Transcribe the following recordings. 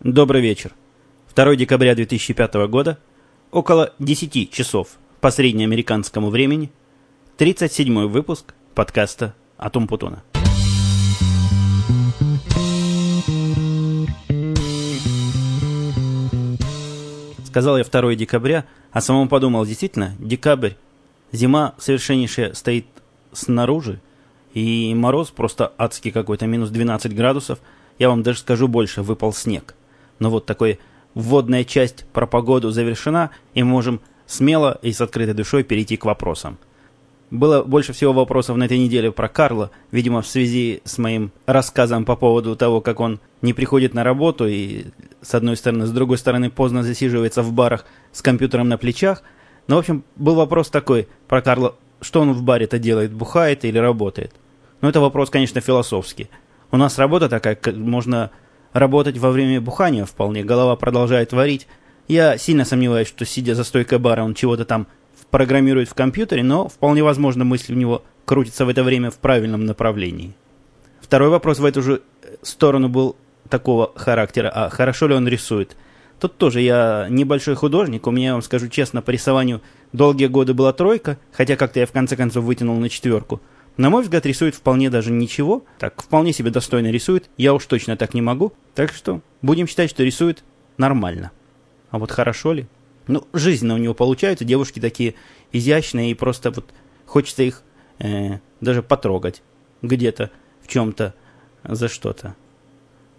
Добрый вечер. 2 декабря 2005 года, около 10 часов по среднеамериканскому времени, 37 выпуск подкаста «Атом Путона». Сказал я 2 декабря, а самому подумал, действительно, декабрь, зима совершеннейшая стоит снаружи, и мороз просто адский какой-то, минус 12 градусов. Я вам даже скажу больше, выпал снег. Но вот такой вводная часть про погоду завершена, и мы можем смело и с открытой душой перейти к вопросам. Было больше всего вопросов на этой неделе про Карла, видимо, в связи с моим рассказом по поводу того, как он не приходит на работу и, с одной стороны, с другой стороны, поздно засиживается в барах с компьютером на плечах. Но, в общем, был вопрос такой про Карла, что он в баре-то делает, бухает или работает. Но это вопрос, конечно, философский. У нас работа такая, можно Работать во время бухания вполне, голова продолжает варить. Я сильно сомневаюсь, что, сидя за стойкой бара, он чего-то там программирует в компьютере, но вполне возможно мысли у него крутятся в это время в правильном направлении. Второй вопрос в эту же сторону был такого характера, а хорошо ли он рисует? Тут тоже я небольшой художник, у меня, я вам скажу честно, по рисованию долгие годы была тройка, хотя как-то я в конце концов вытянул на четверку – на мой взгляд, рисует вполне даже ничего. Так, вполне себе достойно рисует. Я уж точно так не могу. Так что будем считать, что рисует нормально. А вот хорошо ли? Ну, жизненно у него получается. Девушки такие изящные и просто вот хочется их э, даже потрогать. Где-то, в чем-то, за что-то.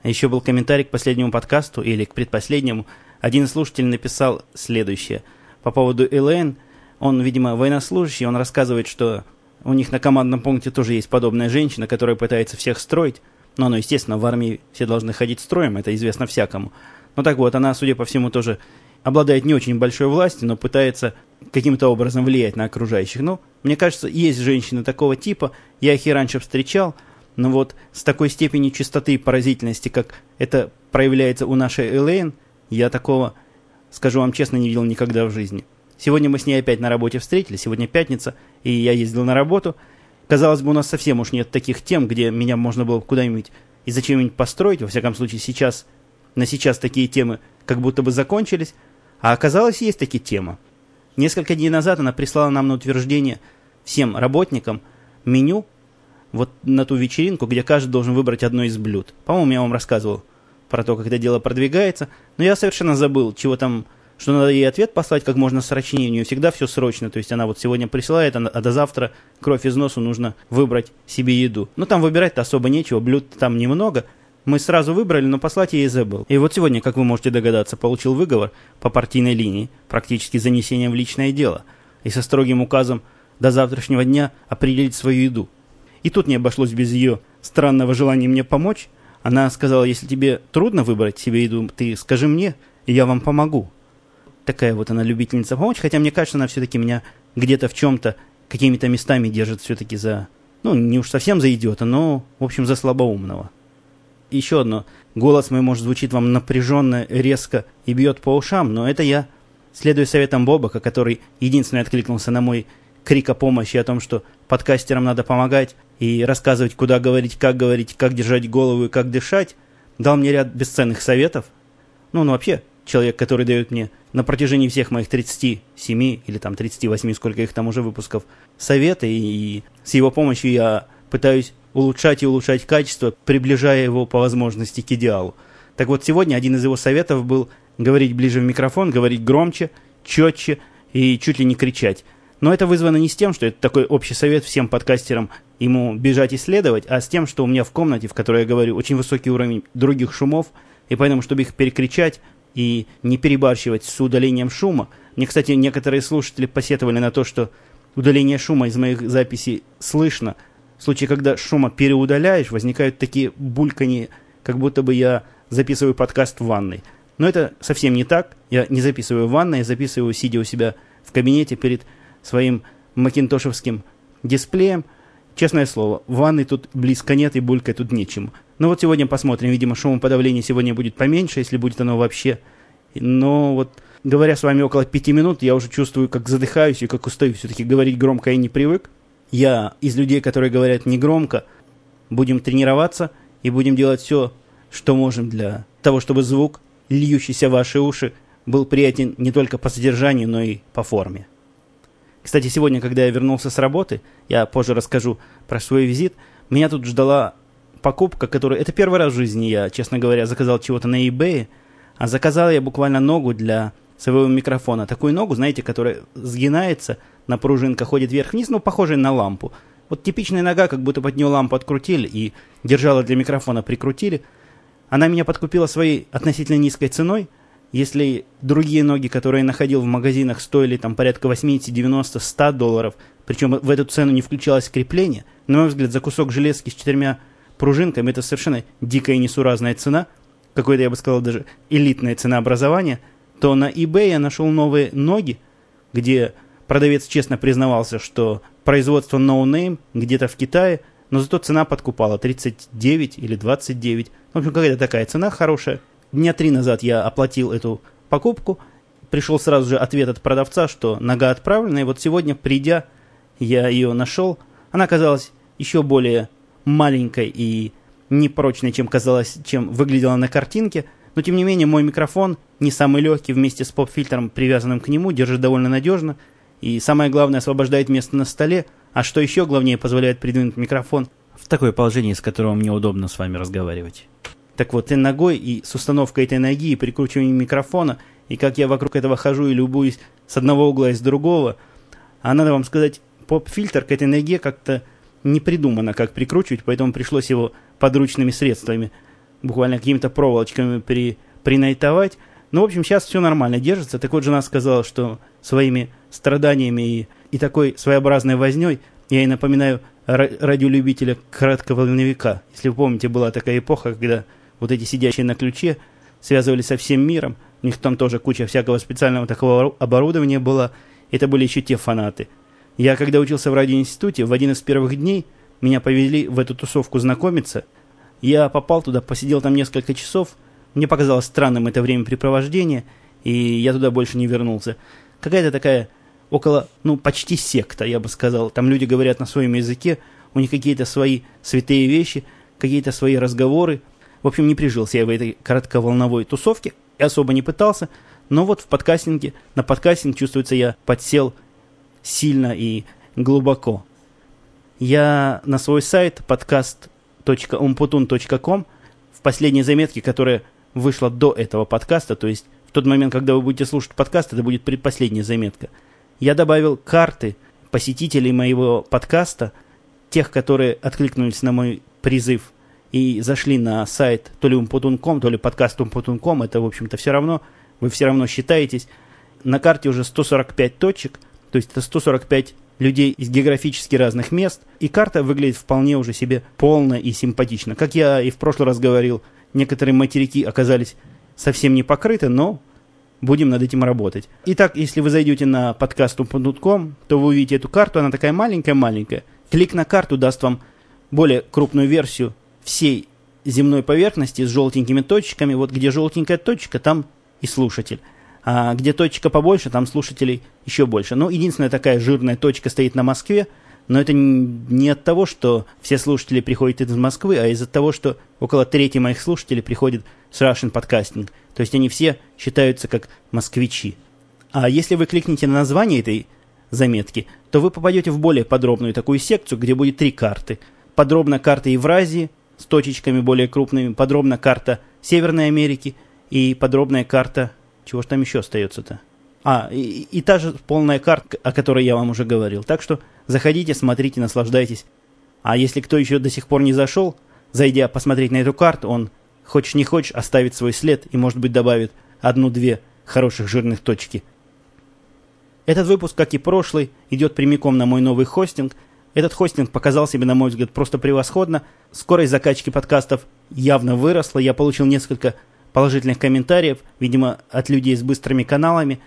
Еще был комментарий к последнему подкасту или к предпоследнему. Один слушатель написал следующее. По поводу Элэйн. Он, видимо, военнослужащий. Он рассказывает, что у них на командном пункте тоже есть подобная женщина, которая пытается всех строить. Но, ну, естественно, в армии все должны ходить строем, это известно всякому. Но так вот, она, судя по всему, тоже обладает не очень большой властью, но пытается каким-то образом влиять на окружающих. Ну, мне кажется, есть женщины такого типа, я их и раньше встречал, но вот с такой степенью чистоты и поразительности, как это проявляется у нашей Элейн, я такого, скажу вам честно, не видел никогда в жизни. Сегодня мы с ней опять на работе встретились, сегодня пятница, и я ездил на работу. Казалось бы, у нас совсем уж нет таких тем, где меня можно было куда-нибудь и зачем-нибудь построить. Во всяком случае, сейчас, на сейчас такие темы как будто бы закончились. А оказалось, есть такие темы. Несколько дней назад она прислала нам на утверждение всем работникам меню вот на ту вечеринку, где каждый должен выбрать одно из блюд. По-моему, я вам рассказывал про то, как это дело продвигается, но я совершенно забыл, чего там что надо ей ответ послать как можно срочнее, у нее всегда все срочно, то есть она вот сегодня присылает, а до завтра кровь из носу нужно выбрать себе еду. Но там выбирать-то особо нечего, блюд там немного, мы сразу выбрали, но послать и забыл. И вот сегодня, как вы можете догадаться, получил выговор по партийной линии, практически занесением в личное дело, и со строгим указом до завтрашнего дня определить свою еду. И тут не обошлось без ее странного желания мне помочь. Она сказала, если тебе трудно выбрать себе еду, ты скажи мне, и я вам помогу такая вот она любительница помочь, хотя мне кажется, она все-таки меня где-то в чем-то, какими-то местами держит все-таки за, ну, не уж совсем за идиота, но, в общем, за слабоумного. Еще одно. Голос мой, может, звучит вам напряженно, резко и бьет по ушам, но это я, следуя советам Бобака, который единственный откликнулся на мой крик о помощи, о том, что подкастерам надо помогать и рассказывать, куда говорить, как говорить, как держать голову и как дышать, дал мне ряд бесценных советов. Ну, ну вообще, человек, который дает мне на протяжении всех моих 37 или там 38, сколько их там уже выпусков, советы, и, с его помощью я пытаюсь улучшать и улучшать качество, приближая его по возможности к идеалу. Так вот, сегодня один из его советов был говорить ближе в микрофон, говорить громче, четче и чуть ли не кричать. Но это вызвано не с тем, что это такой общий совет всем подкастерам ему бежать исследовать, а с тем, что у меня в комнате, в которой я говорю, очень высокий уровень других шумов, и поэтому, чтобы их перекричать, и не перебарщивать с удалением шума. Мне, кстати, некоторые слушатели посетовали на то, что удаление шума из моих записей слышно. В случае, когда шума переудаляешь, возникают такие булькани, как будто бы я записываю подкаст в ванной. Но это совсем не так. Я не записываю в ванной, я записываю, сидя у себя в кабинете перед своим макинтошевским дисплеем. Честное слово, ванны тут близко нет и булькать тут нечем. Ну вот сегодня посмотрим. Видимо, шумоподавление сегодня будет поменьше, если будет оно вообще. Но вот говоря с вами около пяти минут, я уже чувствую, как задыхаюсь и как устаю. Все-таки говорить громко я не привык. Я из людей, которые говорят не громко, будем тренироваться и будем делать все, что можем для того, чтобы звук льющийся в ваши уши, был приятен не только по содержанию, но и по форме. Кстати, сегодня, когда я вернулся с работы, я позже расскажу про свой визит, меня тут ждала покупка, которую... Это первый раз в жизни я, честно говоря, заказал чего-то на eBay, а заказал я буквально ногу для своего микрофона. Такую ногу, знаете, которая сгинается, на пружинках ходит вверх-вниз, ну, похожая на лампу. Вот типичная нога, как будто под нее лампу открутили и держала для микрофона прикрутили. Она меня подкупила своей относительно низкой ценой. Если другие ноги, которые я находил в магазинах, стоили там порядка 80, 90, 100 долларов, причем в эту цену не включалось крепление, на мой взгляд, за кусок железки с четырьмя пружинками это совершенно дикая несуразная цена, какой-то, я бы сказал, даже элитная цена образования, то на eBay я нашел новые ноги, где продавец честно признавался, что производство No Name где-то в Китае, но зато цена подкупала 39 или 29. В общем, какая-то такая цена хорошая. Дня три назад я оплатил эту покупку. Пришел сразу же ответ от продавца, что нога отправлена. И вот сегодня, придя, я ее нашел. Она оказалась еще более маленькой и непрочной, чем казалось, чем выглядела на картинке. Но, тем не менее, мой микрофон, не самый легкий, вместе с поп-фильтром, привязанным к нему, держит довольно надежно. И самое главное, освобождает место на столе. А что еще главнее, позволяет придвинуть микрофон в такое положение, с которого мне удобно с вами разговаривать. Так вот, и ногой, и с установкой этой ноги, и прикручиванием микрофона, и как я вокруг этого хожу и любуюсь с одного угла и с другого, а надо вам сказать, поп-фильтр к этой ноге как-то не придумано, как прикручивать, поэтому пришлось его подручными средствами, буквально какими-то проволочками при, принайтовать. Ну, в общем, сейчас все нормально держится. Так вот, жена сказала, что своими страданиями и, и такой своеобразной возней, я и напоминаю радиолюбителя кратковолновика. Если вы помните, была такая эпоха, когда вот эти сидящие на ключе связывались со всем миром. У них там тоже куча всякого специального такого оборудования была. Это были еще те фанаты – я, когда учился в радиоинституте, в один из первых дней меня повели в эту тусовку знакомиться. Я попал туда, посидел там несколько часов. Мне показалось странным это времяпрепровождение, и я туда больше не вернулся. Какая-то такая около, ну, почти секта, я бы сказал. Там люди говорят на своем языке, у них какие-то свои святые вещи, какие-то свои разговоры. В общем, не прижился я в этой коротковолновой тусовке, и особо не пытался. Но вот в подкастинге, на подкастинг, чувствуется, я подсел сильно и глубоко. Я на свой сайт podcast.umputun.com в последней заметке, которая вышла до этого подкаста, то есть в тот момент, когда вы будете слушать подкаст, это будет предпоследняя заметка, я добавил карты посетителей моего подкаста, тех, которые откликнулись на мой призыв и зашли на сайт то ли umputun.com, то ли подкаст umputun.com, это, в общем-то, все равно, вы все равно считаетесь. На карте уже 145 точек – то есть это 145 людей из географически разных мест, и карта выглядит вполне уже себе полно и симпатично. Как я и в прошлый раз говорил, некоторые материки оказались совсем не покрыты, но будем над этим работать. Итак, если вы зайдете на подкаст.com, то вы увидите эту карту, она такая маленькая-маленькая. Клик на карту даст вам более крупную версию всей земной поверхности с желтенькими точками. Вот где желтенькая точка, там и слушатель. А где точка побольше, там слушателей еще больше. Ну, единственная такая жирная точка стоит на Москве, но это не от того, что все слушатели приходят из Москвы, а из-за того, что около трети моих слушателей приходит с Russian Podcasting. То есть они все считаются как москвичи. А если вы кликнете на название этой заметки, то вы попадете в более подробную такую секцию, где будет три карты. Подробно карта Евразии с точечками более крупными, подробно карта Северной Америки и подробная карта чего же там еще остается-то? А, и, и та же полная карта, о которой я вам уже говорил. Так что заходите, смотрите, наслаждайтесь. А если кто еще до сих пор не зашел, зайдя посмотреть на эту карту, он, хочешь не хочешь, оставит свой след и, может быть, добавит одну-две хороших жирных точки. Этот выпуск, как и прошлый, идет прямиком на мой новый хостинг. Этот хостинг показал себе, на мой взгляд, просто превосходно. Скорость закачки подкастов явно выросла. Я получил несколько положительных комментариев, видимо, от людей с быстрыми каналами.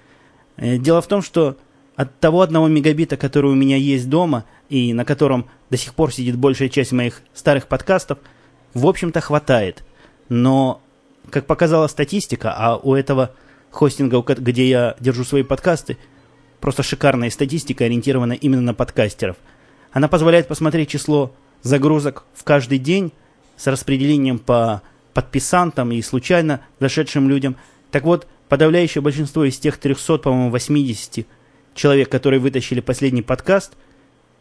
Э, дело в том, что от того одного мегабита, который у меня есть дома, и на котором до сих пор сидит большая часть моих старых подкастов, в общем-то хватает. Но, как показала статистика, а у этого хостинга, где я держу свои подкасты, просто шикарная статистика, ориентирована именно на подкастеров. Она позволяет посмотреть число загрузок в каждый день с распределением по подписантам и случайно зашедшим людям. Так вот, подавляющее большинство из тех 300, по-моему, 80 человек, которые вытащили последний подкаст,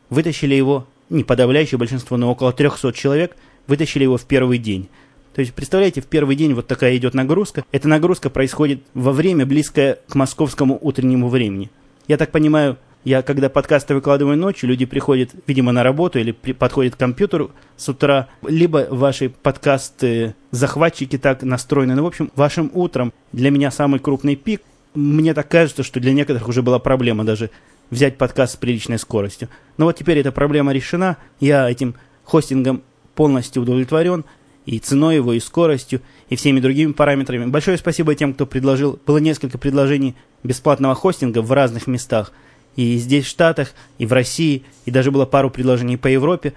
вытащили его, не подавляющее большинство, но около 300 человек, вытащили его в первый день. То есть, представляете, в первый день вот такая идет нагрузка. Эта нагрузка происходит во время, близкое к московскому утреннему времени. Я так понимаю, я когда подкасты выкладываю ночью, люди приходят, видимо, на работу или при, подходят к компьютеру с утра, либо ваши подкасты захватчики так настроены. Ну, в общем, вашим утром для меня самый крупный пик. Мне так кажется, что для некоторых уже была проблема даже взять подкаст с приличной скоростью. Но вот теперь эта проблема решена. Я этим хостингом полностью удовлетворен и ценой его, и скоростью, и всеми другими параметрами. Большое спасибо тем, кто предложил. Было несколько предложений бесплатного хостинга в разных местах – и здесь, в Штатах, и в России, и даже было пару предложений по Европе.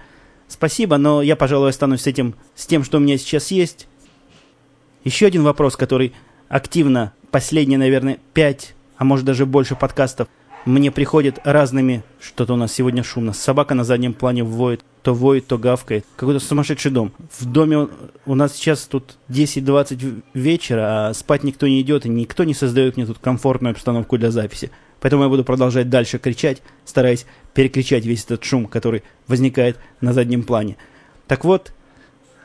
Спасибо, но я, пожалуй, останусь с этим, с тем, что у меня сейчас есть. Еще один вопрос, который активно последние, наверное, пять, а может даже больше подкастов мне приходит разными... Что-то у нас сегодня шумно. Собака на заднем плане воет. То воет, то гавкает. Какой-то сумасшедший дом. В доме у нас сейчас тут 10-20 вечера, а спать никто не идет, и никто не создает мне тут комфортную обстановку для записи. Поэтому я буду продолжать дальше кричать, стараясь перекричать весь этот шум, который возникает на заднем плане. Так вот,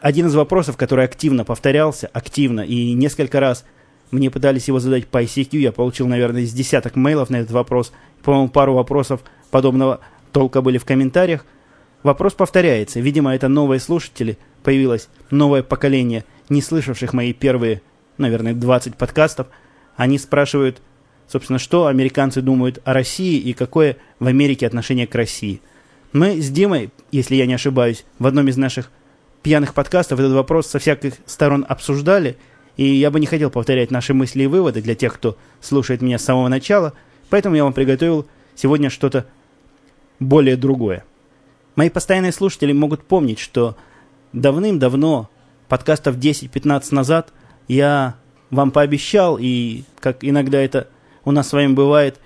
один из вопросов, который активно повторялся, активно, и несколько раз мне пытались его задать по ICQ, я получил, наверное, из десяток мейлов на этот вопрос, по-моему, пару вопросов подобного толка были в комментариях. Вопрос повторяется. Видимо, это новые слушатели, появилось новое поколение, не слышавших мои первые, наверное, 20 подкастов. Они спрашивают, собственно, что американцы думают о России и какое в Америке отношение к России. Мы с Димой, если я не ошибаюсь, в одном из наших пьяных подкастов этот вопрос со всяких сторон обсуждали, и я бы не хотел повторять наши мысли и выводы для тех, кто слушает меня с самого начала, поэтому я вам приготовил сегодня что-то более другое. Мои постоянные слушатели могут помнить, что давным-давно, подкастов 10-15 назад, я вам пообещал, и как иногда это у нас с вами бывает,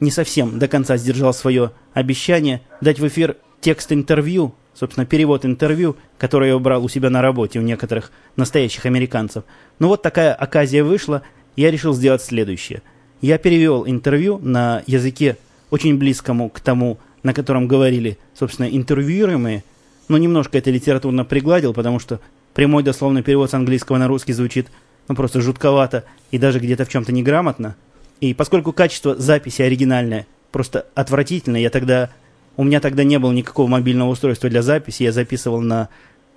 не совсем до конца сдержал свое обещание дать в эфир текст интервью, собственно, перевод интервью, который я брал у себя на работе у некоторых настоящих американцев. Но вот такая оказия вышла, я решил сделать следующее. Я перевел интервью на языке очень близкому к тому, на котором говорили, собственно, интервьюируемые, но немножко это литературно пригладил, потому что прямой дословный перевод с английского на русский звучит ну, просто жутковато и даже где-то в чем-то неграмотно. И поскольку качество записи оригинальное просто отвратительное, я тогда... У меня тогда не было никакого мобильного устройства для записи, я записывал на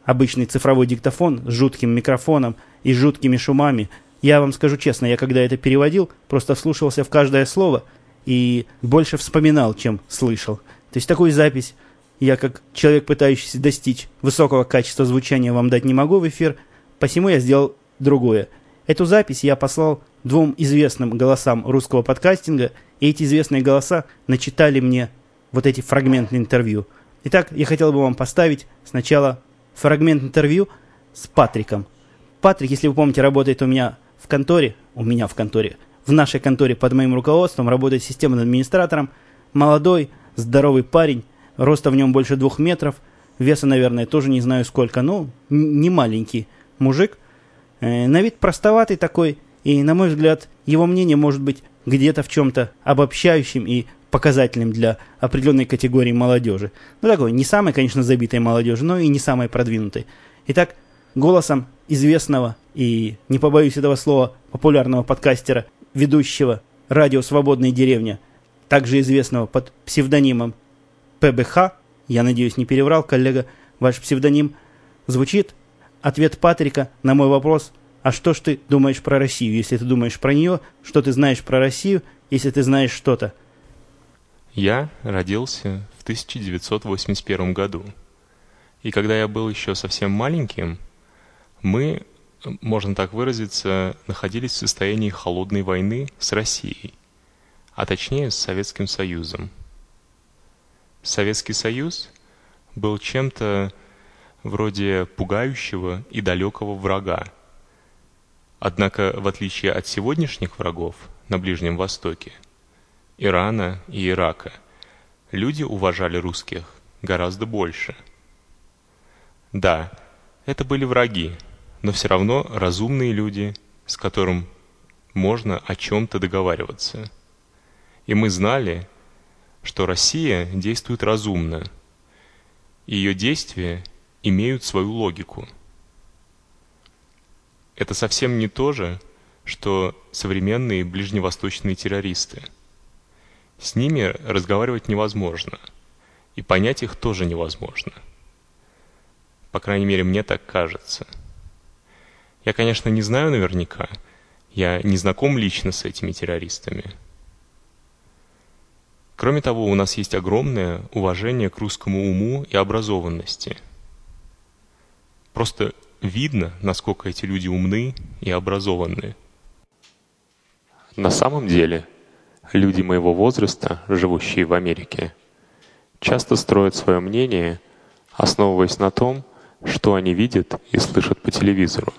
обычный цифровой диктофон с жутким микрофоном и жуткими шумами. Я вам скажу честно, я когда это переводил, просто вслушивался в каждое слово и больше вспоминал, чем слышал. То есть такую запись я, как человек, пытающийся достичь высокого качества звучания, вам дать не могу в эфир, посему я сделал другое. Эту запись я послал двум известным голосам русского подкастинга, и эти известные голоса начитали мне вот эти фрагменты интервью. Итак, я хотел бы вам поставить сначала фрагмент интервью с Патриком. Патрик, если вы помните, работает у меня в конторе, у меня в конторе, в нашей конторе под моим руководством, работает системным администратором, молодой, здоровый парень, роста в нем больше двух метров, веса, наверное, тоже не знаю сколько, но не маленький мужик, э, на вид простоватый такой, и, на мой взгляд, его мнение может быть где-то в чем-то обобщающим и показательным для определенной категории молодежи. Ну, такой, не самой, конечно, забитой молодежи, но и не самой продвинутой. Итак, голосом известного и, не побоюсь этого слова, популярного подкастера, ведущего радио «Свободная деревня», также известного под псевдонимом ПБХ, я надеюсь, не переврал, коллега, ваш псевдоним, звучит ответ Патрика на мой вопрос – а что ж ты думаешь про Россию? Если ты думаешь про нее, что ты знаешь про Россию, если ты знаешь что-то? Я родился в 1981 году. И когда я был еще совсем маленьким, мы, можно так выразиться, находились в состоянии холодной войны с Россией, а точнее с Советским Союзом. Советский Союз был чем-то вроде пугающего и далекого врага, Однако, в отличие от сегодняшних врагов на Ближнем Востоке, Ирана и Ирака, люди уважали русских гораздо больше. Да, это были враги, но все равно разумные люди, с которым можно о чем-то договариваться. И мы знали, что Россия действует разумно, ее действия имеют свою логику. Это совсем не то же, что современные ближневосточные террористы. С ними разговаривать невозможно, и понять их тоже невозможно. По крайней мере, мне так кажется. Я, конечно, не знаю наверняка, я не знаком лично с этими террористами. Кроме того, у нас есть огромное уважение к русскому уму и образованности. Просто видно, насколько эти люди умны и образованные. На самом деле, люди моего возраста, живущие в Америке, часто строят свое мнение, основываясь на том, что они видят и слышат по телевизору.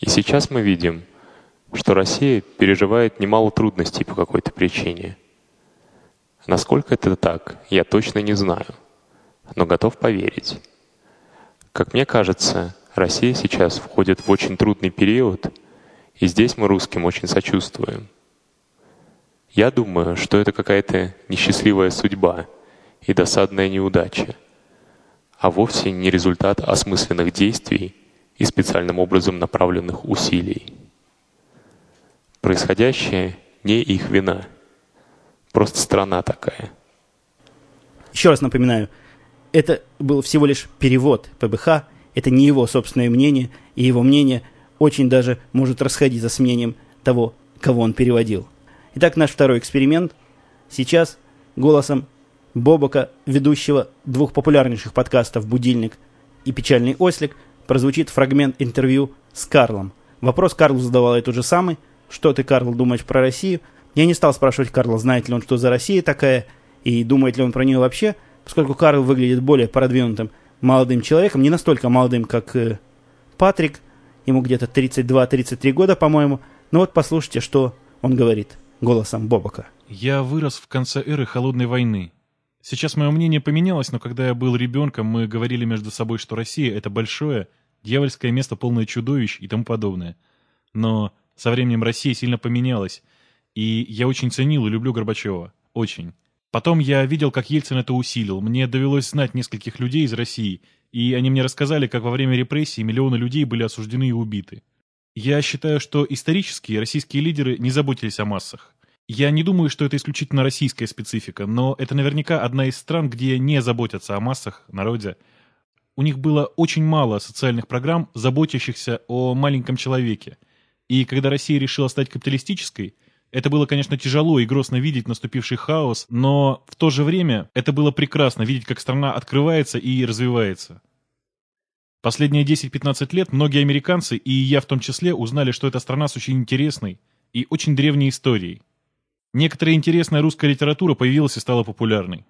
И сейчас мы видим, что Россия переживает немало трудностей по какой-то причине. Насколько это так, я точно не знаю, но готов поверить. Как мне кажется, Россия сейчас входит в очень трудный период — и здесь мы русским очень сочувствуем. Я думаю, что это какая-то несчастливая судьба и досадная неудача, а вовсе не результат осмысленных действий и специальным образом направленных усилий. Происходящее не их вина. Просто страна такая. Еще раз напоминаю, это был всего лишь перевод ПБХ, это не его собственное мнение, и его мнение – очень даже может расходиться с мнением того, кого он переводил. Итак, наш второй эксперимент. Сейчас голосом Бобока, ведущего двух популярнейших подкастов «Будильник» и «Печальный ослик», прозвучит фрагмент интервью с Карлом. Вопрос Карлу задавал тот же самый. «Что ты, Карл, думаешь про Россию?» Я не стал спрашивать Карла, знает ли он, что за Россия такая, и думает ли он про нее вообще, поскольку Карл выглядит более продвинутым молодым человеком, не настолько молодым, как э, Патрик, ему где-то 32-33 года, по-моему. Ну вот послушайте, что он говорит голосом Бобока. Я вырос в конце эры Холодной войны. Сейчас мое мнение поменялось, но когда я был ребенком, мы говорили между собой, что Россия — это большое, дьявольское место, полное чудовищ и тому подобное. Но со временем Россия сильно поменялась, и я очень ценил и люблю Горбачева. Очень. Потом я видел, как Ельцин это усилил. Мне довелось знать нескольких людей из России, и они мне рассказали, как во время репрессий миллионы людей были осуждены и убиты. Я считаю, что исторически российские лидеры не заботились о массах. Я не думаю, что это исключительно российская специфика, но это наверняка одна из стран, где не заботятся о массах, народе. У них было очень мало социальных программ, заботящихся о маленьком человеке. И когда Россия решила стать капиталистической, это было, конечно, тяжело и грозно видеть наступивший хаос, но в то же время это было прекрасно видеть, как страна открывается и развивается. Последние 10-15 лет многие американцы, и я в том числе, узнали, что эта страна с очень интересной и очень древней историей. Некоторая интересная русская литература появилась и стала популярной.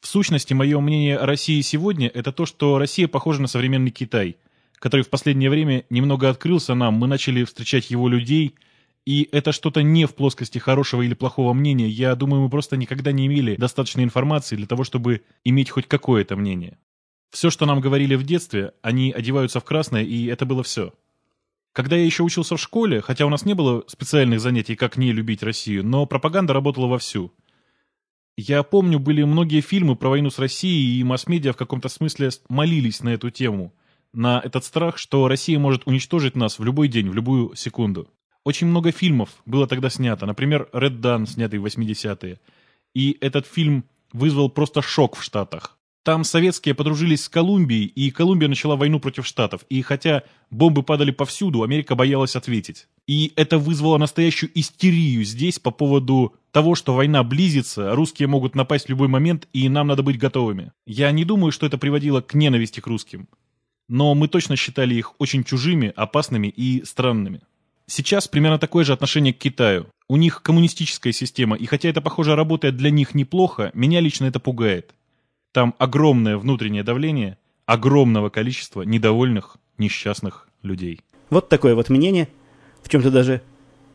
В сущности, мое мнение о России сегодня – это то, что Россия похожа на современный Китай, который в последнее время немного открылся нам, мы начали встречать его людей – и это что-то не в плоскости хорошего или плохого мнения. Я думаю, мы просто никогда не имели достаточной информации для того, чтобы иметь хоть какое-то мнение. Все, что нам говорили в детстве, они одеваются в красное, и это было все. Когда я еще учился в школе, хотя у нас не было специальных занятий, как не любить Россию, но пропаганда работала вовсю. Я помню, были многие фильмы про войну с Россией, и масс-медиа в каком-то смысле молились на эту тему, на этот страх, что Россия может уничтожить нас в любой день, в любую секунду. Очень много фильмов было тогда снято. Например, «Red Dawn», снятый в 80-е. И этот фильм вызвал просто шок в Штатах. Там советские подружились с Колумбией, и Колумбия начала войну против Штатов. И хотя бомбы падали повсюду, Америка боялась ответить. И это вызвало настоящую истерию здесь по поводу того, что война близится, русские могут напасть в любой момент, и нам надо быть готовыми. Я не думаю, что это приводило к ненависти к русским. Но мы точно считали их очень чужими, опасными и странными. Сейчас примерно такое же отношение к Китаю. У них коммунистическая система, и хотя это, похоже, работает для них неплохо, меня лично это пугает. Там огромное внутреннее давление огромного количества недовольных, несчастных людей. Вот такое вот мнение, в чем-то даже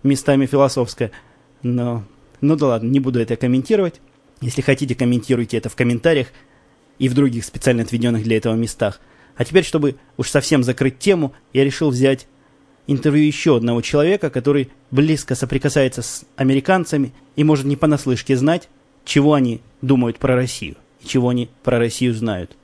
местами философское. Но, ну да ладно, не буду это комментировать. Если хотите, комментируйте это в комментариях и в других специально отведенных для этого местах. А теперь, чтобы уж совсем закрыть тему, я решил взять интервью еще одного человека, который близко соприкасается с американцами и может не понаслышке знать, чего они думают про Россию и чего они про Россию знают.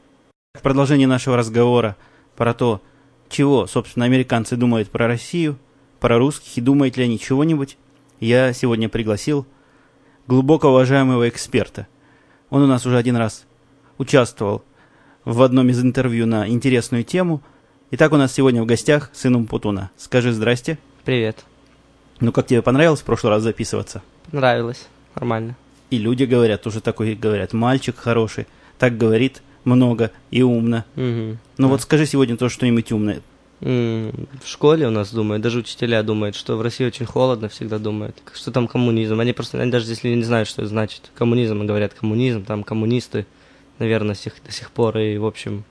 В продолжение нашего разговора про то, чего, собственно, американцы думают про Россию, про русских и думают ли они чего-нибудь, я сегодня пригласил глубоко уважаемого эксперта. Он у нас уже один раз участвовал в одном из интервью на интересную тему. Итак, у нас сегодня в гостях сын Умпутуна. Скажи здрасте. Привет. Ну, как тебе понравилось в прошлый раз записываться? Нравилось. Нормально. И люди говорят, тоже такой говорят, мальчик хороший, так говорит много и умно. Угу. Ну Да. вот скажи сегодня тоже что-нибудь умное. В школе у нас думают, даже учителя думают, что в России очень холодно, всегда думают, что там коммунизм. Они просто, они даже если не знают, что это значит коммунизм, говорят коммунизм, там коммунисты, наверное, сих, до сих пор, и в общем,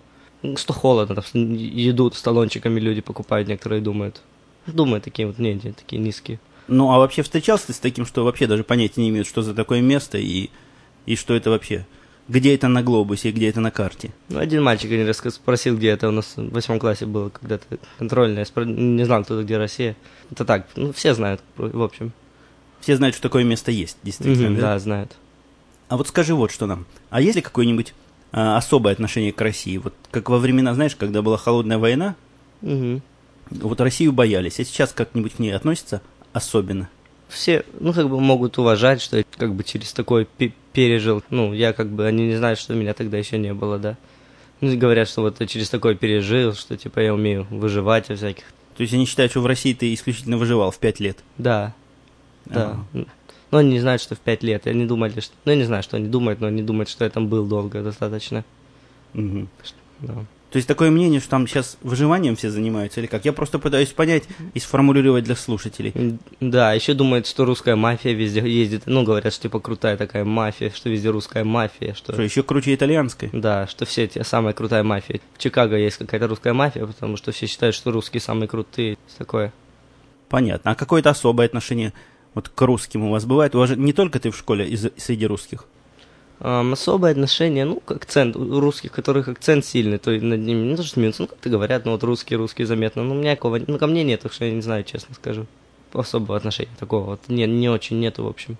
что холодно, там еду с талончиками люди покупают, некоторые думают. Думают такие вот мнения, такие низкие. Ну, а вообще встречался ты с таким, что вообще даже понятия не имеют, что за такое место и, и что это вообще? Где это на глобусе и где это на карте? Ну, один мальчик один раз спросил, где это у нас в восьмом классе было когда-то контрольное, спро- не знал, кто где Россия. Это так, ну, все знают, в общем. Все знают, что такое место есть, действительно. Мгм, да? да, знают. А вот скажи вот что нам. А есть ли какое-нибудь а, особое отношение к России? Вот как во времена, знаешь, когда была холодная война, Мгм. вот Россию боялись, а сейчас как-нибудь к ней относятся особенно. Все, ну, как бы могут уважать, что я как бы через такое пе- пережил. Ну, я как бы, они не знают, что меня тогда еще не было, да. Ну, и говорят, что вот через такое пережил, что типа я умею выживать во всяких. То есть они считают, что в России ты исключительно выживал в пять лет. Да, да. Но они не знают, что в пять лет. Они думали, что... Ну, я не знаю, что они думают, но они думают, что я там был долго достаточно. Мгм. Да. То есть такое мнение, что там сейчас выживанием все занимаются или как? Я просто пытаюсь понять и сформулировать для слушателей. Да, еще думают, что русская мафия везде ездит. Ну, говорят, что типа крутая такая мафия, что везде русская мафия, что... Что, еще круче итальянской? Да, что все эти самая крутая мафия. В Чикаго есть какая-то русская мафия, потому что все считают, что русские самые крутые. Такое. Понятно. А какое-то особое отношение вот к русским у вас бывает? У вас же не только ты в школе из- среди русских. Ам, особое отношение, ну, к акцент у русских, которых акцент сильный, то и над ними не то, что смеются, ну, как-то говорят, ну, вот русские, русские заметно. Ну, у меня такого, ну, ко мне нет, так что я не знаю, честно скажу. Особого отношения такого вот не, не очень нету, в общем.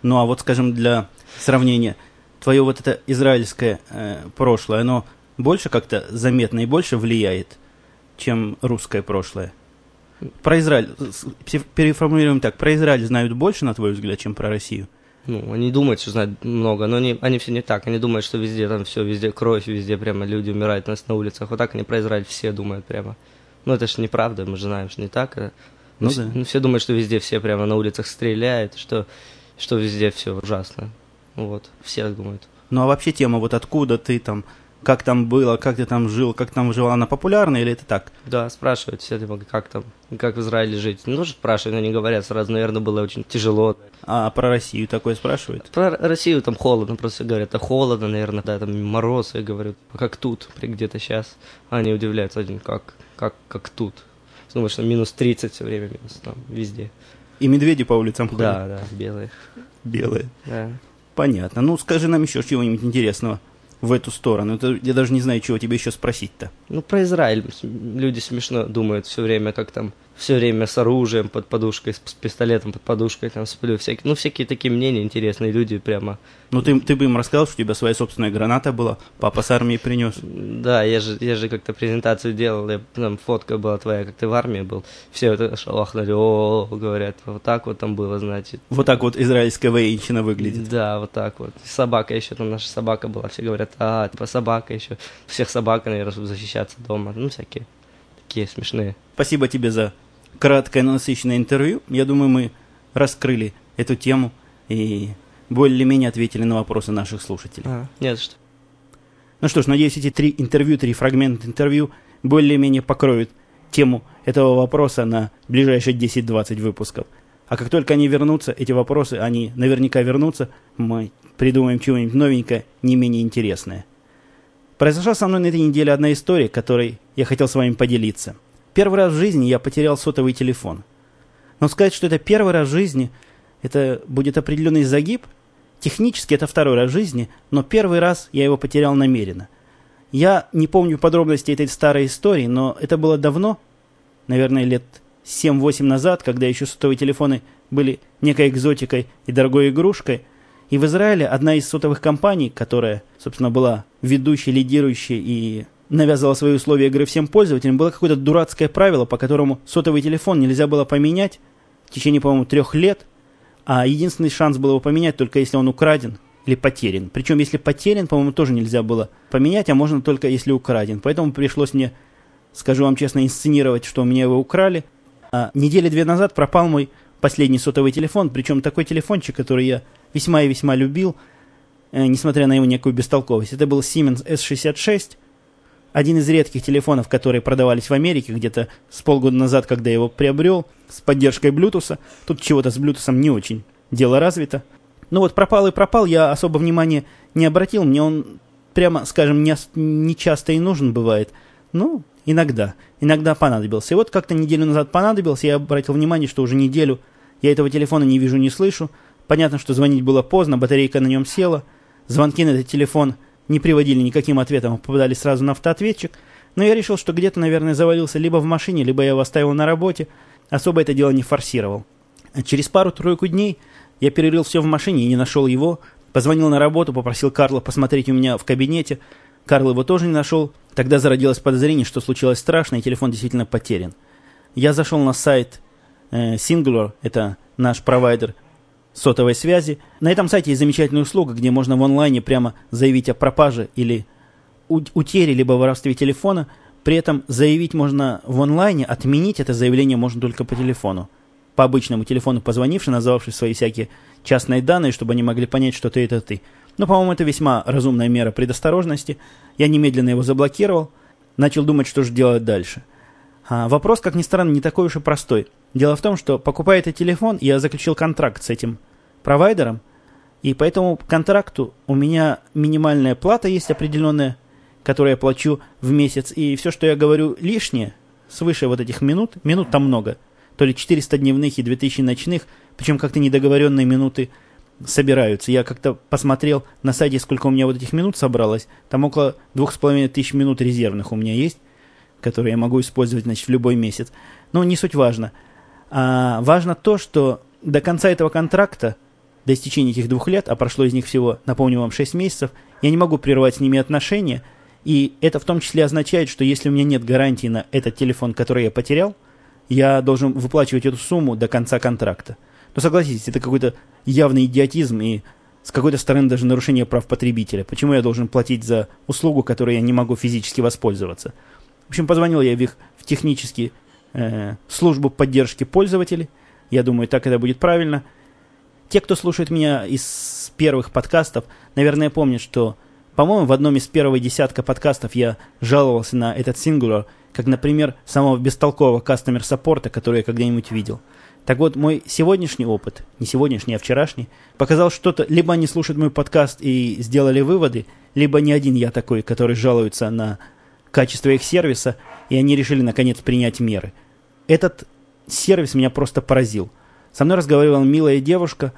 Ну а вот, скажем, для сравнения, твое вот это израильское э, прошлое, оно больше как-то заметно и больше влияет, чем русское прошлое? Про Израиль, переформулируем так, про Израиль знают больше, на твой взгляд, чем про Россию? Ну, они думают, что знают много, но они, они все не так. Они думают, что везде там все, везде кровь, везде прямо люди умирают у нас на улицах. Вот так они про Израиль все думают прямо. Ну, это же неправда, мы же знаем, что не так. а- Ну Ну, все, да. ну, все думают, что везде все прямо на улицах стреляют, что, что везде все ужасно. Вот, все так думают. Ну а вообще тема, вот откуда ты там, как там было, как ты там жил, как там жила, она популярна или это так? Да, спрашивают все, типа, как там, как в Израиле жить. Ну, тоже спрашивают, но не говорят сразу, наверное, было очень тяжело. А про Россию такое спрашивают? Про Россию там холодно, просто говорят, а холодно, наверное, да, там мороз, я говорю, как тут, где-то сейчас. Они удивляются, один, как, как, как тут. Думаю, что минус 30 все время, минус там, везде. И медведи по улицам ходят? Да, да, белые. Белые. Да. Понятно. Ну скажи нам еще чего-нибудь интересного в эту сторону. Это, я даже не знаю, чего тебе еще спросить-то. Ну, про Израиль люди смешно думают все время, как там, все время с оружием под подушкой, с, пистолетом под подушкой, там сплю, всякие, ну, всякие такие мнения интересные, люди прямо. Ну ты, ты бы им рассказал, что у тебя своя собственная граната была, папа с армии принес. Да, я же, я же как-то презентацию делал, я, там фотка была твоя, как ты в армии был, все это шалахнули, о, говорят, вот так вот там было, значит. Вот так вот израильская военщина выглядит. Да, вот так вот. Собака еще, там наша собака была, все говорят, а, типа собака еще. Всех собак, наверное, защищаться дома. Ну, всякие такие смешные. Спасибо тебе за краткое, но насыщенное интервью. Я думаю, мы раскрыли эту тему и более-менее ответили на вопросы наших слушателей. А, не за что. Ну что ж, надеюсь, эти три интервью, три фрагмента интервью более-менее покроют тему этого вопроса на ближайшие 10-20 выпусков. А как только они вернутся, эти вопросы, они наверняка вернутся, мы придумаем чего-нибудь новенькое, не менее интересное. Произошла со мной на этой неделе одна история, которой я хотел с вами поделиться. Первый раз в жизни я потерял сотовый телефон. Но сказать, что это первый раз в жизни, это будет определенный загиб. Технически это второй раз в жизни, но первый раз я его потерял намеренно. Я не помню подробностей этой старой истории, но это было давно, наверное, лет 7-8 назад, когда еще сотовые телефоны были некой экзотикой и дорогой игрушкой. И в Израиле одна из сотовых компаний, которая, собственно, была ведущей, лидирующей и навязывала свои условия игры всем пользователям, было какое-то дурацкое правило, по которому сотовый телефон нельзя было поменять в течение, по-моему, трех лет, а единственный шанс был его поменять только если он украден или потерян. Причем, если потерян, по-моему, тоже нельзя было поменять, а можно только если украден. Поэтому пришлось мне, скажу вам честно, инсценировать, что у меня его украли. А недели две назад пропал мой последний сотовый телефон, причем такой телефончик, который я весьма и весьма любил, э, несмотря на его некую бестолковость. Это был Siemens S66, один из редких телефонов, которые продавались в Америке где-то с полгода назад, когда я его приобрел, с поддержкой Bluetooth. Тут чего-то с Bluetooth не очень дело развито. Ну вот пропал и пропал, я особо внимания не обратил. Мне он, прямо скажем, не, не часто и нужен бывает. Ну, иногда. Иногда понадобился. И вот как-то неделю назад понадобился, я обратил внимание, что уже неделю я этого телефона не вижу, не слышу. Понятно, что звонить было поздно, батарейка на нем села. Звонки на этот телефон не приводили никаким ответом, попадали сразу на автоответчик. Но я решил, что где-то, наверное, завалился либо в машине, либо я его оставил на работе. Особо это дело не форсировал. Через пару-тройку дней я перерыл все в машине и не нашел его. Позвонил на работу, попросил Карла посмотреть у меня в кабинете. Карл его тоже не нашел. Тогда зародилось подозрение, что случилось страшно, и телефон действительно потерян. Я зашел на сайт э, Singular, это наш провайдер сотовой связи. На этом сайте есть замечательная услуга, где можно в онлайне прямо заявить о пропаже или утере либо воровстве телефона. При этом заявить можно в онлайне, отменить это заявление можно только по телефону. По обычному телефону позвонивший, назвавший свои всякие частные данные, чтобы они могли понять, что ты это ты. Но, по-моему, это весьма разумная мера предосторожности. Я немедленно его заблокировал, начал думать, что же делать дальше. А вопрос, как ни странно, не такой уж и простой. Дело в том, что покупая этот телефон, я заключил контракт с этим провайдером, и по этому контракту у меня минимальная плата есть определенная, которую я плачу в месяц, и все, что я говорю лишнее, свыше вот этих минут, минут там много, то ли 400 дневных и 2000 ночных, причем как-то недоговоренные минуты собираются. Я как-то посмотрел на сайте, сколько у меня вот этих минут собралось, там около двух с половиной тысяч минут резервных у меня есть, которые я могу использовать, значит, в любой месяц. Но не суть важно. А важно то, что до конца этого контракта до истечения этих двух лет, а прошло из них всего, напомню вам, 6 месяцев, я не могу прервать с ними отношения, и это в том числе означает, что если у меня нет гарантии на этот телефон, который я потерял, я должен выплачивать эту сумму до конца контракта. Но согласитесь, это какой-то явный идиотизм и с какой-то стороны даже нарушение прав потребителя. Почему я должен платить за услугу, которой я не могу физически воспользоваться? В общем, позвонил я в их в технические э, службу поддержки пользователей. Я думаю, так это будет правильно – те, кто слушает меня из первых подкастов, наверное, помнят, что, по-моему, в одном из первого десятка подкастов я жаловался на этот сингулер, как, например, самого бестолкового кастомер саппорта, который я когда-нибудь видел. Так вот, мой сегодняшний опыт, не сегодняшний, а вчерашний, показал что-то, либо они слушают мой подкаст и сделали выводы, либо не один я такой, который жалуется на качество их сервиса, и они решили, наконец, принять меры. Этот сервис меня просто поразил. Со мной разговаривала милая девушка,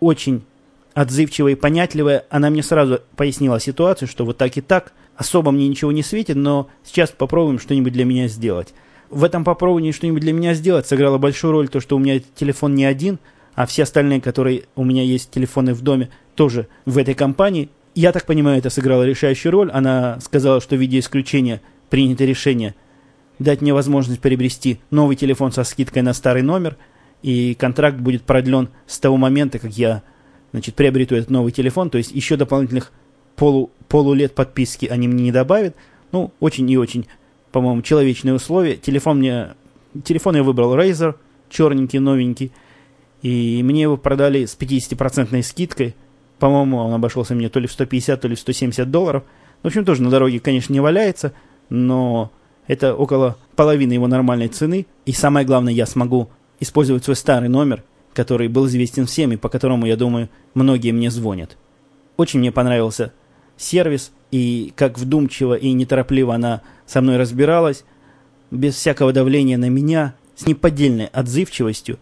очень отзывчивая и понятливая. Она мне сразу пояснила ситуацию, что вот так и так. Особо мне ничего не светит, но сейчас попробуем что-нибудь для меня сделать. В этом попробовании что-нибудь для меня сделать сыграло большую роль то, что у меня телефон не один, а все остальные, которые у меня есть телефоны в доме, тоже в этой компании. Я так понимаю, это сыграло решающую роль. Она сказала, что в виде исключения принято решение дать мне возможность приобрести новый телефон со скидкой на старый номер – и контракт будет продлен с того момента, как я значит, приобрету этот новый телефон, то есть еще дополнительных полу, полулет подписки они мне не добавят. Ну, очень и очень, по-моему, человечные условия. Телефон мне... Телефон я выбрал Razer, черненький, новенький, и мне его продали с 50% скидкой. По-моему, он обошелся мне то ли в 150, то ли в 170 долларов. В общем, тоже на дороге, конечно, не валяется, но это около половины его нормальной цены. И самое главное, я смогу использовать свой старый номер, который был известен всем и по которому, я думаю, многие мне звонят. Очень мне понравился сервис, и как вдумчиво и неторопливо она со мной разбиралась, без всякого давления на меня, с неподдельной отзывчивостью.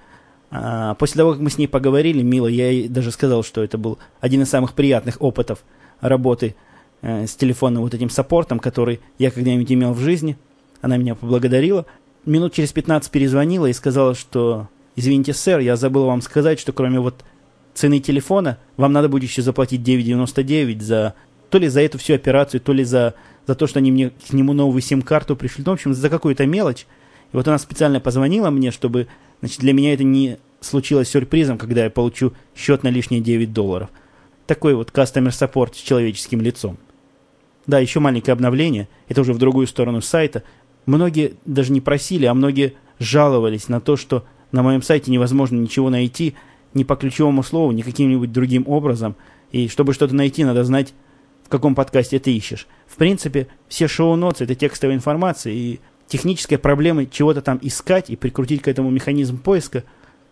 А после того, как мы с ней поговорили, мило, я ей даже сказал, что это был один из самых приятных опытов работы э, с телефонным вот этим саппортом, который я когда-нибудь имел в жизни. Она меня поблагодарила. Минут через 15 перезвонила и сказала, что «Извините, сэр, я забыл вам сказать, что кроме вот цены телефона вам надо будет еще заплатить 9,99 за то ли за эту всю операцию, то ли за, за то, что они мне к нему новую сим-карту пришли. Ну, в общем, за какую-то мелочь. И вот она специально позвонила мне, чтобы значит, для меня это не случилось сюрпризом, когда я получу счет на лишние 9 долларов. Такой вот customer support с человеческим лицом. Да, еще маленькое обновление. Это уже в другую сторону сайта. Многие даже не просили, а многие жаловались на то, что на моем сайте невозможно ничего найти ни по ключевому слову, ни каким-нибудь другим образом. И чтобы что-то найти, надо знать, в каком подкасте ты ищешь. В принципе, все шоу-ноты – это текстовая информация, и технической проблемы чего-то там искать и прикрутить к этому механизм поиска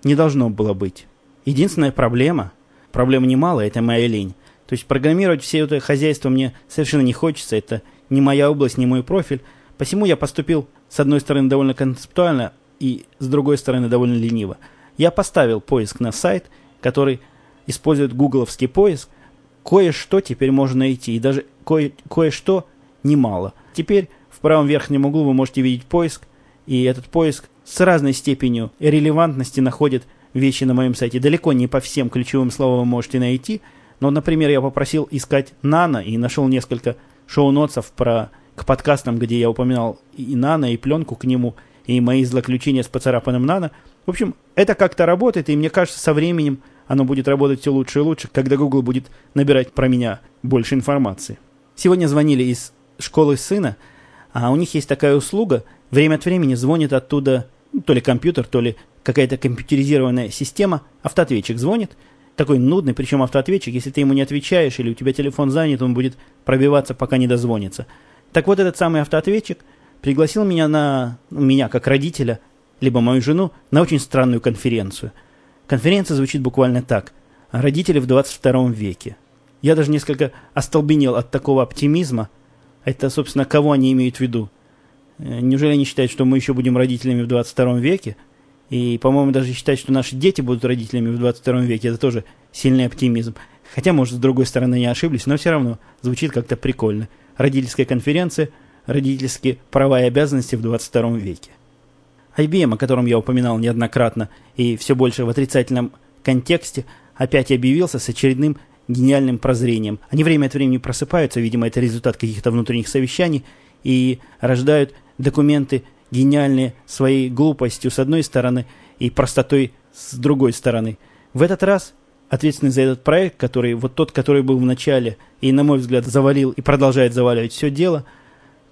не должно было быть. Единственная проблема, проблема немалая, это моя лень. То есть программировать все это хозяйство мне совершенно не хочется, это не моя область, не мой профиль. Посему я поступил, с одной стороны, довольно концептуально, и с другой стороны, довольно лениво. Я поставил поиск на сайт, который использует гугловский поиск. Кое-что теперь можно найти, и даже кое- кое-что немало. Теперь в правом верхнем углу вы можете видеть поиск, и этот поиск с разной степенью релевантности находит вещи на моем сайте. Далеко не по всем ключевым словам вы можете найти, но, например, я попросил искать нано и нашел несколько шоу-нотсов про, к подкастам, где я упоминал и нано, и пленку к нему, и мои злоключения с поцарапанным нано. В общем, это как-то работает, и мне кажется, со временем оно будет работать все лучше и лучше, когда Google будет набирать про меня больше информации. Сегодня звонили из школы сына, а у них есть такая услуга, время от времени звонит оттуда ну, то ли компьютер, то ли какая-то компьютеризированная система, автоответчик звонит, такой нудный, причем автоответчик, если ты ему не отвечаешь или у тебя телефон занят, он будет пробиваться, пока не дозвонится. Так вот, этот самый автоответчик пригласил меня на, ну, меня как родителя, либо мою жену, на очень странную конференцию. Конференция звучит буквально так. Родители в 22 веке. Я даже несколько остолбенел от такого оптимизма, это, собственно, кого они имеют в виду? Э, неужели они считают, что мы еще будем родителями в 22 веке? И, по-моему, даже считать, что наши дети будут родителями в 22 веке, это тоже сильный оптимизм. Хотя, может, с другой стороны, не ошиблись, но все равно звучит как-то прикольно. Родительская конференция, родительские права и обязанности в 22 веке. IBM, о котором я упоминал неоднократно и все больше в отрицательном контексте, опять объявился с очередным гениальным прозрением. Они время от времени просыпаются, видимо, это результат каких-то внутренних совещаний, и рождают документы гениальные своей глупостью с одной стороны и простотой с другой стороны. В этот раз ответственный за этот проект, который вот тот, который был в начале и, на мой взгляд, завалил и продолжает заваливать все дело,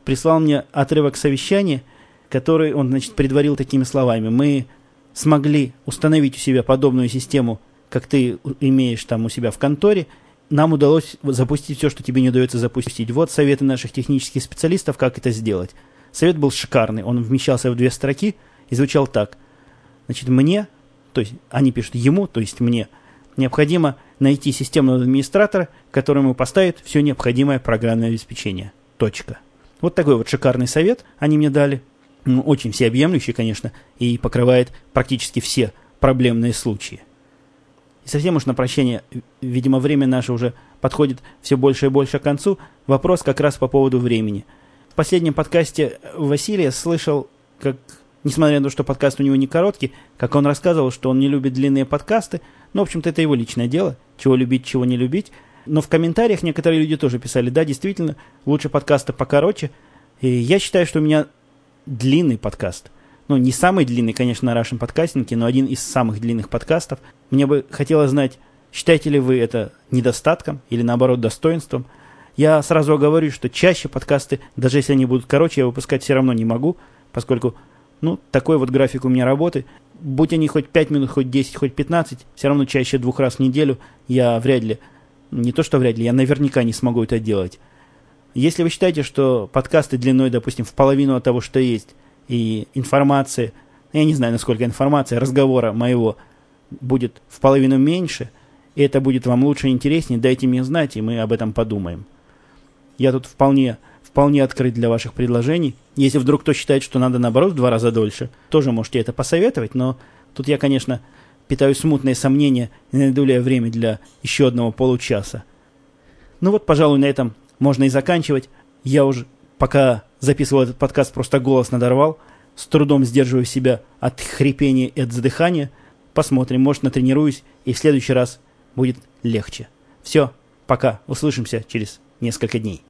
прислал мне отрывок совещания, который он, значит, предварил такими словами. Мы смогли установить у себя подобную систему как ты имеешь там у себя в конторе, нам удалось запустить все, что тебе не удается запустить. Вот советы наших технических специалистов, как это сделать. Совет был шикарный, он вмещался в две строки и звучал так. Значит, мне, то есть они пишут ему, то есть мне, необходимо найти системного администратора, которому поставит все необходимое программное обеспечение. Точка. Вот такой вот шикарный совет они мне дали. Ну, очень всеобъемлющий, конечно, и покрывает практически все проблемные случаи. И совсем уж на прощение, видимо, время наше уже подходит все больше и больше к концу. Вопрос как раз по поводу времени. В последнем подкасте Василия слышал, как, несмотря на то, что подкаст у него не короткий, как он рассказывал, что он не любит длинные подкасты. Ну, в общем-то, это его личное дело, чего любить, чего не любить. Но в комментариях некоторые люди тоже писали, да, действительно, лучше подкасты покороче. И я считаю, что у меня длинный подкаст ну, не самый длинный, конечно, на Russian подкастинге, но один из самых длинных подкастов. Мне бы хотелось знать, считаете ли вы это недостатком или, наоборот, достоинством. Я сразу говорю, что чаще подкасты, даже если они будут короче, я выпускать все равно не могу, поскольку, ну, такой вот график у меня работы. Будь они хоть 5 минут, хоть 10, хоть 15, все равно чаще двух раз в неделю я вряд ли, не то что вряд ли, я наверняка не смогу это делать. Если вы считаете, что подкасты длиной, допустим, в половину от того, что есть, и информации, я не знаю, насколько информация, разговора моего будет в половину меньше, и это будет вам лучше и интереснее, дайте мне знать, и мы об этом подумаем. Я тут вполне, вполне открыт для ваших предложений. Если вдруг кто считает, что надо наоборот в два раза дольше, тоже можете это посоветовать, но тут я, конечно, питаю смутные сомнения, не найду ли я время для еще одного получаса. Ну вот, пожалуй, на этом можно и заканчивать. Я уже, пока записывал этот подкаст, просто голос надорвал. С трудом сдерживаю себя от хрипения и от задыхания. Посмотрим, может, натренируюсь, и в следующий раз будет легче. Все, пока. Услышимся через несколько дней.